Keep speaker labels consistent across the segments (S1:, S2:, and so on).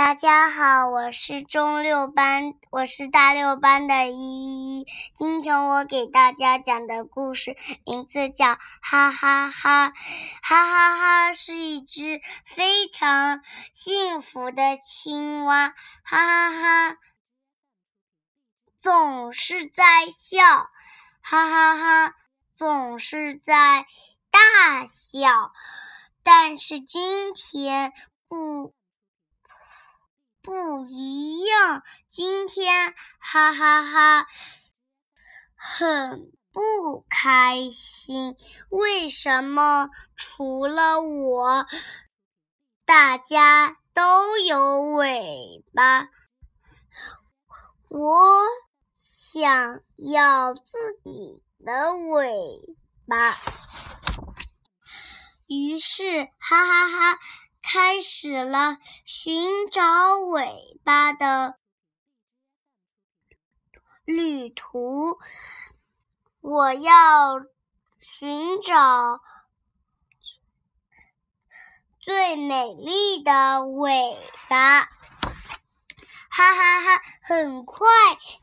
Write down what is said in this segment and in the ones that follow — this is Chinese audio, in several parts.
S1: 大家好，我是中六班，我是大六班的依依。今天我给大家讲的故事名字叫《哈哈哈》，哈哈哈是一只非常幸福的青蛙，哈哈哈，总是在笑，哈哈哈，总是在大笑。但是今天不。不一样，今天哈哈哈，很不开心。为什么除了我，大家都有尾巴？我想要自己的尾巴。于是哈哈哈。开始了寻找尾巴的旅途。我要寻找最美丽的尾巴。哈哈哈！很快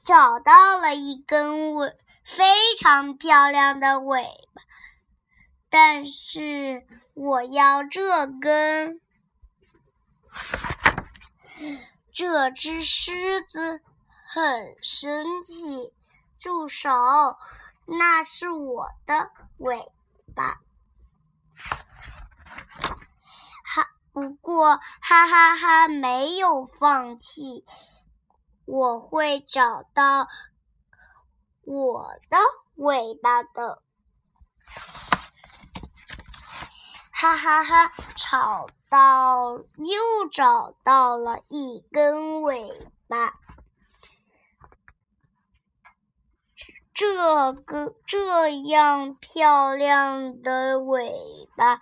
S1: 找到了一根尾，非常漂亮的尾巴。但是我要这根。这只狮子很生气，住手！那是我的尾巴。哈，不过哈哈哈没有放弃，我会找到我的尾巴的。哈哈哈！吵到又找到了一根尾巴，这个这样漂亮的尾巴，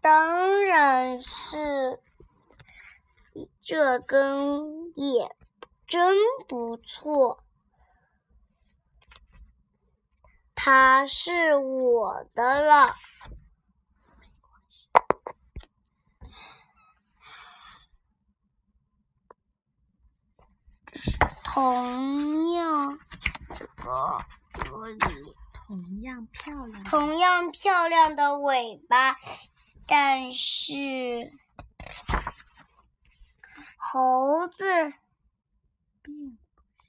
S1: 当然是这根也真不错。它是我的了。同样，这个这里
S2: 同样漂亮，
S1: 同样漂亮的尾巴，但是猴子并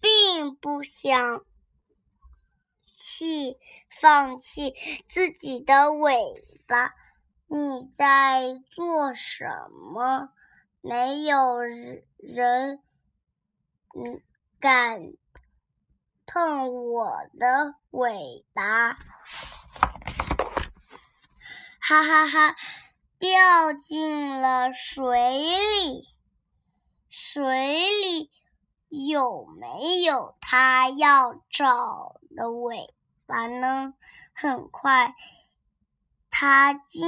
S1: 并不想。弃放弃自己的尾巴，你在做什么？没有人，嗯，敢碰我的尾巴！哈哈哈，掉进了水里，水里。有没有他要找的尾巴呢？很快，他惊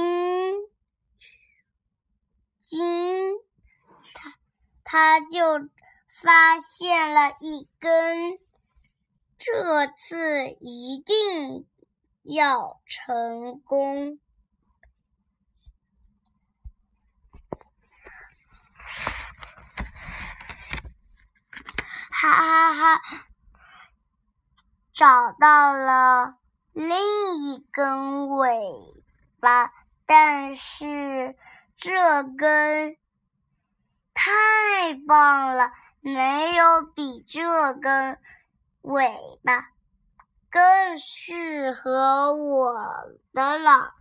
S1: 惊，他他就发现了一根，这次一定要成功。哈哈哈！找到了另一根尾巴，但是这根太棒了，没有比这根尾巴更适合我的了。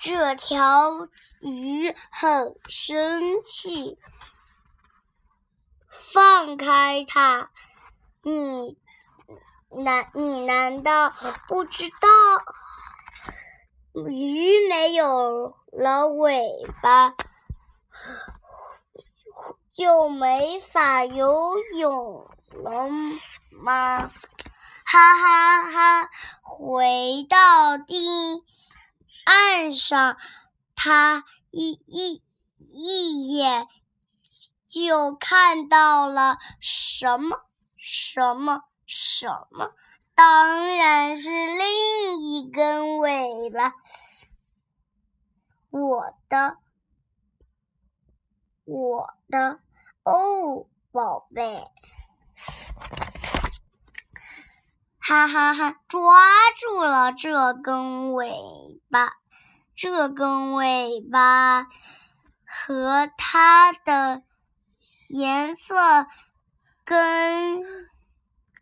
S1: 这条鱼很生气，放开它！你难你难道不知道鱼没有了尾巴就没法游泳了吗？哈哈哈！回到地。岸上，他一一一眼就看到了什么什么什么，当然是另一根尾巴。我的，我的，哦，宝贝，哈哈哈！抓住了这根尾巴，这根尾巴和它的颜色跟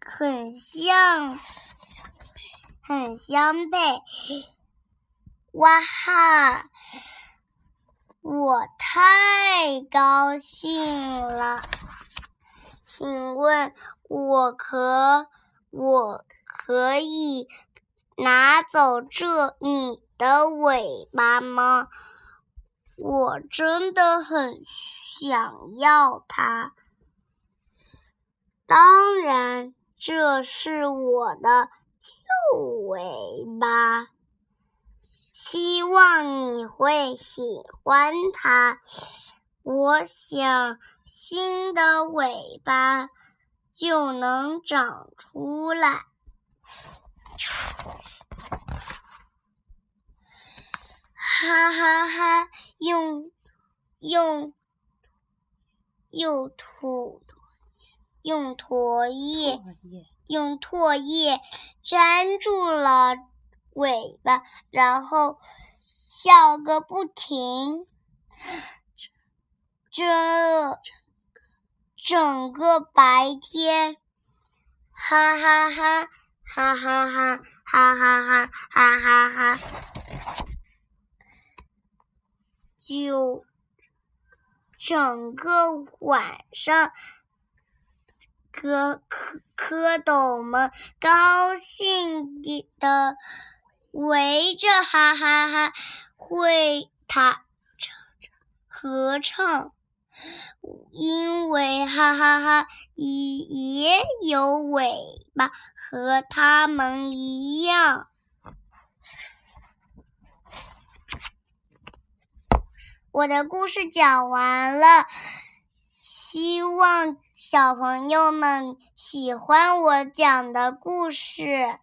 S1: 很像，很相配。哇哈！我太高兴了，请问我可我可以拿走这你的尾巴吗？我真的很想要它。当然，这是我的旧尾巴。希望你会喜欢它。我想新的尾巴就能长出来。哈哈哈！用用用土用唾液用唾液粘住了。尾巴，然后笑个不停。这整个白天，哈哈哈，哈哈哈，哈哈哈，哈哈哈，就整个晚上，蝌蝌蝌蚪们高兴的。围着哈哈哈会他合唱，因为哈哈哈也也有尾巴，和他们一样。我的故事讲完了，希望小朋友们喜欢我讲的故事。